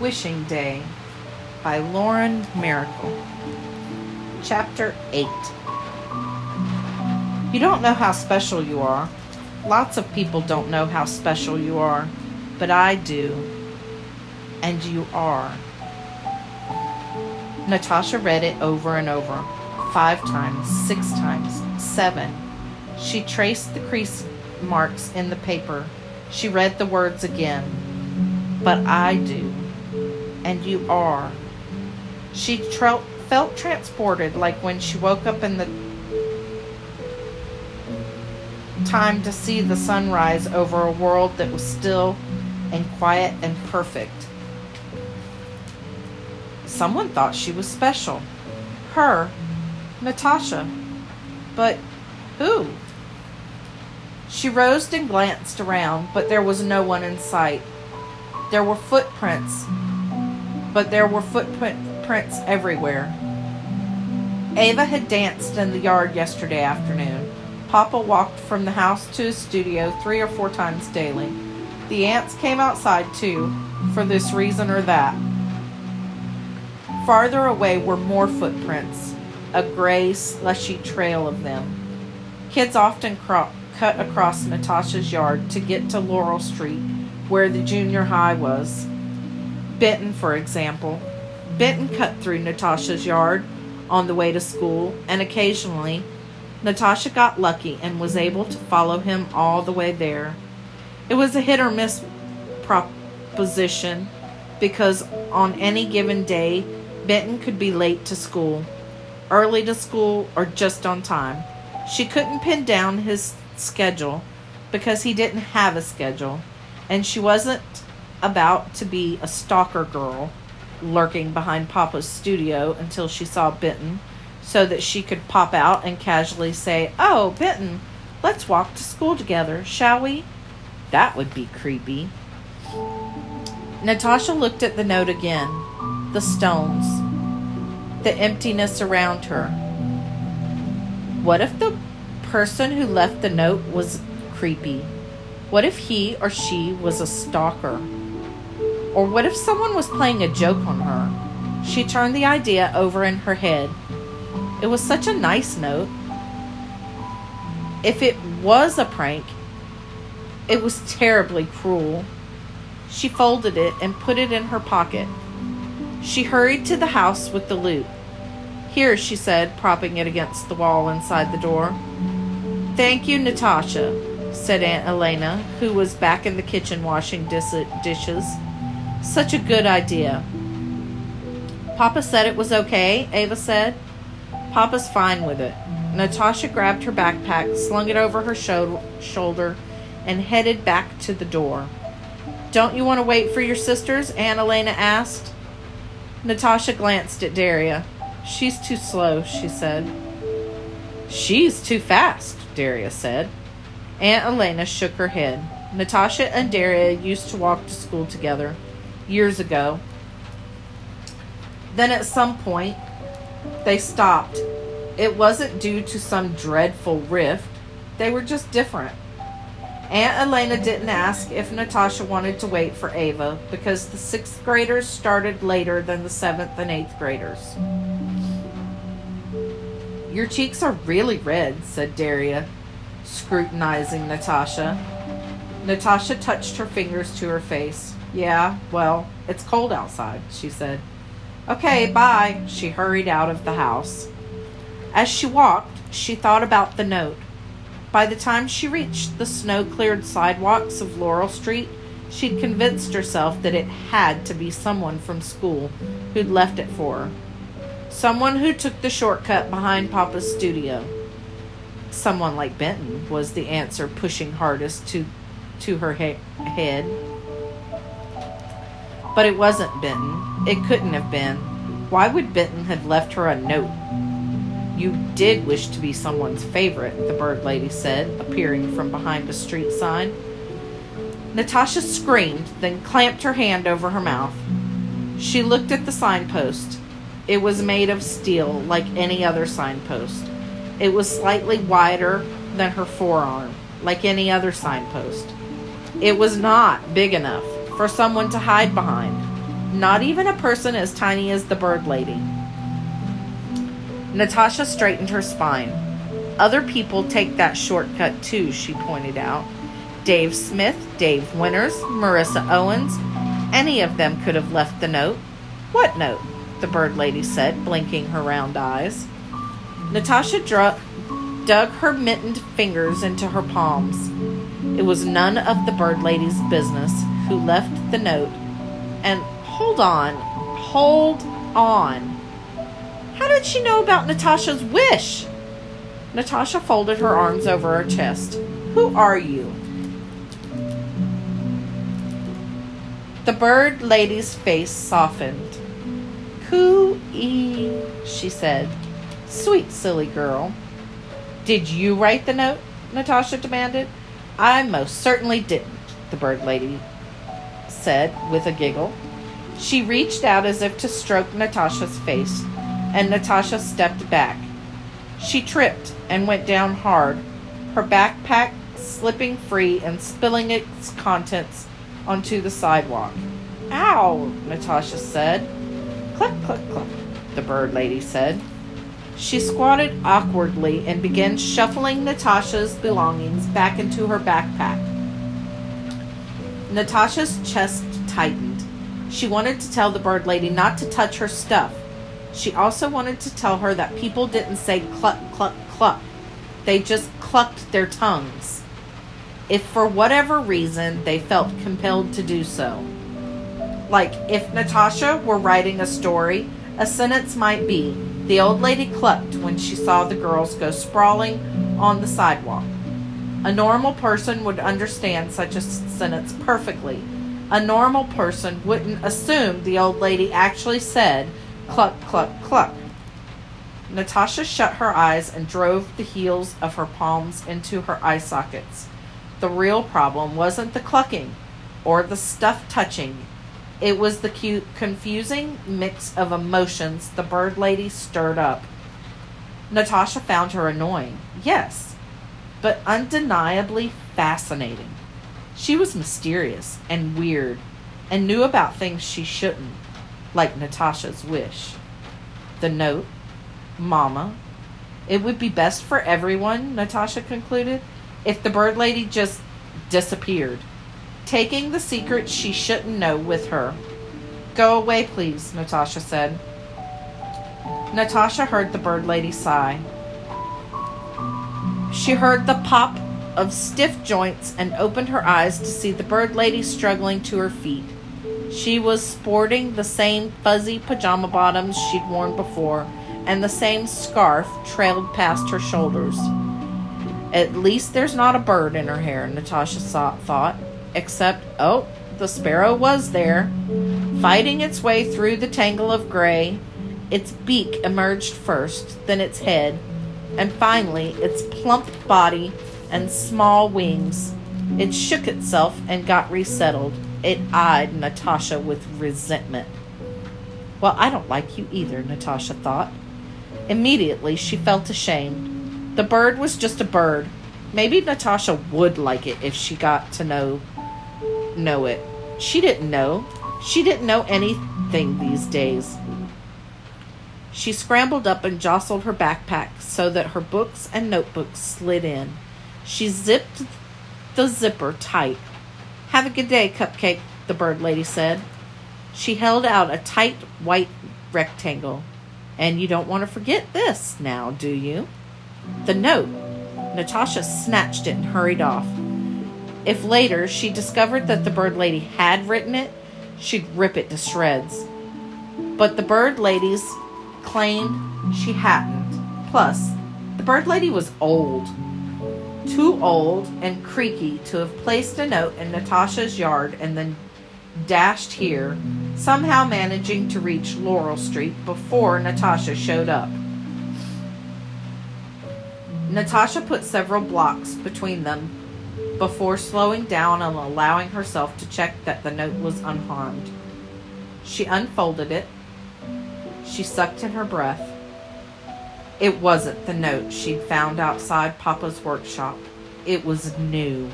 Wishing Day by Lauren Myracle. Chapter 8 You don't know how special you are. Lots of people don't know how special you are, but I do. And you are. Natasha read it over and over five times, six times, seven. She traced the crease marks in the paper. She read the words again. But I do. And you are. She tra- felt transported like when she woke up in the time to see the sunrise over a world that was still and quiet and perfect. Someone thought she was special. Her, Natasha. But who? She rose and glanced around, but there was no one in sight. There were footprints, but there were footprints everywhere. Ava had danced in the yard yesterday afternoon. Papa walked from the house to his studio three or four times daily. The aunts came outside too, for this reason or that. Farther away were more footprints, a gray, slushy trail of them. Kids often cro- cut across Natasha's yard to get to Laurel Street, where the junior high was. Benton, for example. Benton cut through Natasha's yard on the way to school, and occasionally Natasha got lucky and was able to follow him all the way there. It was a hit or miss proposition because on any given day, Benton could be late to school, early to school, or just on time. She couldn't pin down his schedule because he didn't have a schedule, and she wasn't about to be a stalker girl lurking behind Papa's studio until she saw Benton so that she could pop out and casually say, Oh, Benton, let's walk to school together, shall we? That would be creepy. Natasha looked at the note again the stones, the emptiness around her. What if the person who left the note was creepy? What if he or she was a stalker? Or what if someone was playing a joke on her? She turned the idea over in her head. It was such a nice note. If it was a prank, it was terribly cruel. She folded it and put it in her pocket. She hurried to the house with the loot. Here, she said, propping it against the wall inside the door. Thank you, Natasha, said Aunt Elena, who was back in the kitchen washing dis- dishes. Such a good idea. Papa said it was okay, Ava said. Papa's fine with it. Natasha grabbed her backpack, slung it over her sho- shoulder, and headed back to the door. Don't you want to wait for your sisters? Aunt Elena asked. Natasha glanced at Daria. She's too slow, she said. She's too fast, Daria said. Aunt Elena shook her head. Natasha and Daria used to walk to school together years ago. Then at some point, they stopped. It wasn't due to some dreadful rift, they were just different. Aunt Elena didn't ask if Natasha wanted to wait for Ava because the sixth graders started later than the seventh and eighth graders. Your cheeks are really red, said Daria, scrutinizing Natasha. Natasha touched her fingers to her face. Yeah, well, it's cold outside, she said. Okay, bye. She hurried out of the house. As she walked, she thought about the note. By the time she reached the snow cleared sidewalks of Laurel Street, she'd convinced herself that it had to be someone from school who'd left it for her. Someone who took the shortcut behind Papa's studio. Someone like Benton was the answer pushing hardest to, to her he- head. But it wasn't Benton. It couldn't have been. Why would Benton have left her a note? You did wish to be someone's favorite, the bird lady said, appearing from behind a street sign. Natasha screamed, then clamped her hand over her mouth. She looked at the signpost. It was made of steel, like any other signpost. It was slightly wider than her forearm, like any other signpost. It was not big enough for someone to hide behind. Not even a person as tiny as the bird lady. Natasha straightened her spine. Other people take that shortcut too, she pointed out. Dave Smith, Dave Winters, Marissa Owens, any of them could have left the note. What note? the bird lady said, blinking her round eyes. Natasha dug her mittened fingers into her palms. It was none of the bird lady's business who left the note. And hold on, hold on. How did she know about Natasha's wish? Natasha folded her arms over her chest. Who are you? The bird lady's face softened. Coo-ee, she said. Sweet, silly girl. Did you write the note? Natasha demanded. I most certainly didn't, the bird lady said with a giggle. She reached out as if to stroke Natasha's face, and Natasha stepped back. She tripped and went down hard, her backpack slipping free and spilling its contents onto the sidewalk. Ow, Natasha said. Cluck, cluck, cluck, the bird lady said. She squatted awkwardly and began shuffling Natasha's belongings back into her backpack. Natasha's chest tightened. She wanted to tell the bird lady not to touch her stuff. She also wanted to tell her that people didn't say cluck, cluck, cluck. They just clucked their tongues. If for whatever reason they felt compelled to do so. Like if Natasha were writing a story, a sentence might be The old lady clucked when she saw the girls go sprawling on the sidewalk. A normal person would understand such a sentence perfectly. A normal person wouldn't assume the old lady actually said cluck, cluck, cluck. Natasha shut her eyes and drove the heels of her palms into her eye sockets. The real problem wasn't the clucking or the stuff touching. It was the cute, confusing mix of emotions the bird lady stirred up. Natasha found her annoying, yes, but undeniably fascinating. She was mysterious and weird and knew about things she shouldn't, like Natasha's wish. The note, Mama. It would be best for everyone, Natasha concluded, if the bird lady just disappeared taking the secret she shouldn't know with her. Go away, please, Natasha said. Natasha heard the bird lady sigh. She heard the pop of stiff joints and opened her eyes to see the bird lady struggling to her feet. She was sporting the same fuzzy pajama bottoms she'd worn before, and the same scarf trailed past her shoulders. At least there's not a bird in her hair, Natasha thought except, oh, the sparrow was there, fighting its way through the tangle of gray. Its beak emerged first, then its head, and finally its plump body and small wings. It shook itself and got resettled. It eyed Natasha with resentment. Well, I don't like you either, Natasha thought. Immediately, she felt ashamed. The bird was just a bird. Maybe Natasha would like it if she got to know know it. She didn't know. She didn't know anything these days. She scrambled up and jostled her backpack so that her books and notebooks slid in. She zipped the zipper tight. Have a good day, Cupcake, the bird lady said. She held out a tight white rectangle. And you don't want to forget this now, do you? The note. Natasha snatched it and hurried off. If later she discovered that the bird lady had written it, she'd rip it to shreds. But the bird ladies claimed she hadn't. Plus, the bird lady was old. Too old and creaky to have placed a note in Natasha's yard and then dashed here, somehow managing to reach Laurel Street before Natasha showed up. Natasha put several blocks between them before slowing down and allowing herself to check that the note was unharmed. She unfolded it. She sucked in her breath. It wasn't the note she'd found outside Papa's workshop. It was new.